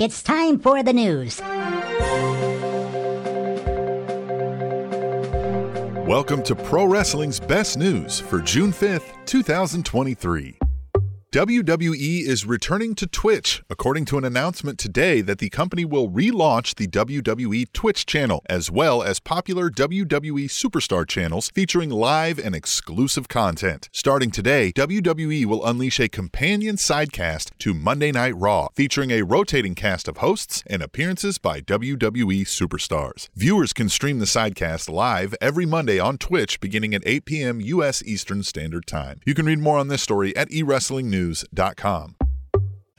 It's time for the news. Welcome to Pro Wrestling's Best News for June 5th, 2023. WWE is returning to Twitch, according to an announcement today that the company will relaunch the WWE Twitch channel, as well as popular WWE Superstar channels featuring live and exclusive content. Starting today, WWE will unleash a companion sidecast to Monday Night Raw, featuring a rotating cast of hosts and appearances by WWE superstars. Viewers can stream the sidecast live every Monday on Twitch beginning at 8 p.m. U.S. Eastern Standard Time. You can read more on this story at eWrestlingNews news.com.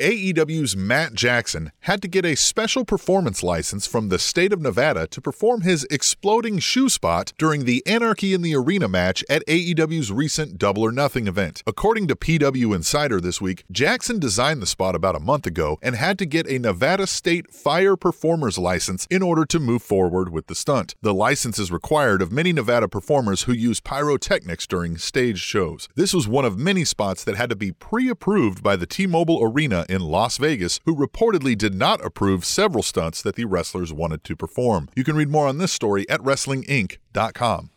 AEW's Matt Jackson had to get a special performance license from the state of Nevada to perform his exploding shoe spot during the Anarchy in the Arena match at AEW's recent Double or Nothing event. According to PW Insider this week, Jackson designed the spot about a month ago and had to get a Nevada State Fire Performer's license in order to move forward with the stunt. The license is required of many Nevada performers who use pyrotechnics during stage shows. This was one of many spots that had to be pre approved by the T Mobile Arena in Las Vegas, who reportedly did not approve several stunts that the wrestlers wanted to perform. You can read more on this story at WrestlingInc.com.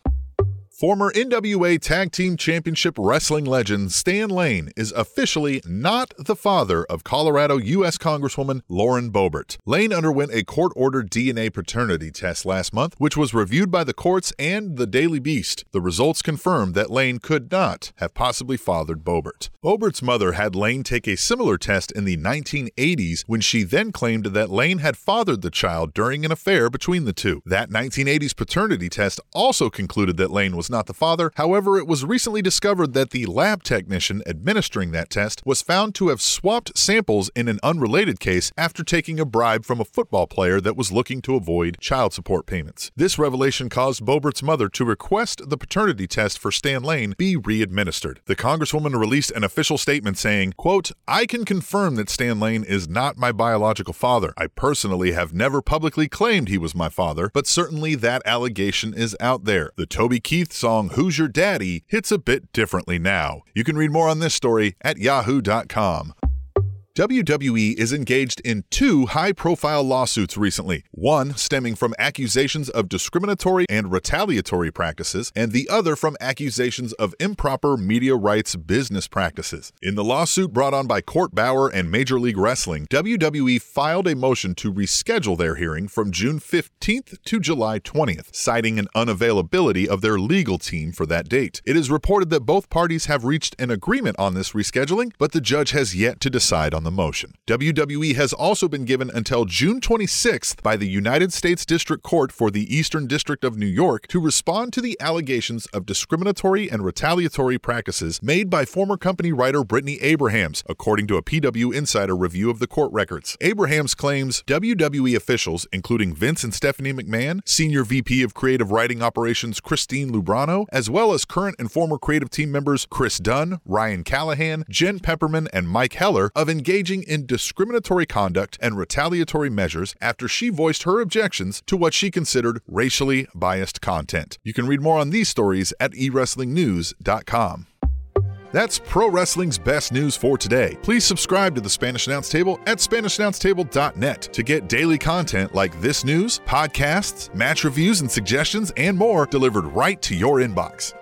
Former NWA Tag Team Championship Wrestling legend Stan Lane is officially not the father of Colorado U.S. Congresswoman Lauren Boebert. Lane underwent a court ordered DNA paternity test last month, which was reviewed by the courts and the Daily Beast. The results confirmed that Lane could not have possibly fathered Boebert. Boebert's mother had Lane take a similar test in the 1980s when she then claimed that Lane had fathered the child during an affair between the two. That 1980s paternity test also concluded that Lane was was not the father. However, it was recently discovered that the lab technician administering that test was found to have swapped samples in an unrelated case after taking a bribe from a football player that was looking to avoid child support payments. This revelation caused Boebert's mother to request the paternity test for Stan Lane be re-administered. The congresswoman released an official statement saying, quote, I can confirm that Stan Lane is not my biological father. I personally have never publicly claimed he was my father, but certainly that allegation is out there. The Toby Keith song Who's Your Daddy hits a bit differently now. You can read more on this story at yahoo.com. WWE is engaged in two high profile lawsuits recently, one stemming from accusations of discriminatory and retaliatory practices, and the other from accusations of improper media rights business practices. In the lawsuit brought on by Court Bauer and Major League Wrestling, WWE filed a motion to reschedule their hearing from June 15th to July 20th, citing an unavailability of their legal team for that date. It is reported that both parties have reached an agreement on this rescheduling, but the judge has yet to decide on the motion. WWE has also been given until June 26th by the United States District Court for the Eastern District of New York to respond to the allegations of discriminatory and retaliatory practices made by former company writer Brittany Abrahams, according to a PW Insider review of the court records. Abrahams claims WWE officials, including Vince and Stephanie McMahon, Senior VP of Creative Writing Operations Christine Lubrano, as well as current and former creative team members Chris Dunn, Ryan Callahan, Jen Pepperman, and Mike Heller, of engaging engaging in discriminatory conduct and retaliatory measures after she voiced her objections to what she considered racially biased content. You can read more on these stories at ewrestlingnews.com. That's pro wrestling's best news for today. Please subscribe to the Spanish Announce Table at SpanishAnnounceTable.net to get daily content like this news, podcasts, match reviews and suggestions, and more delivered right to your inbox.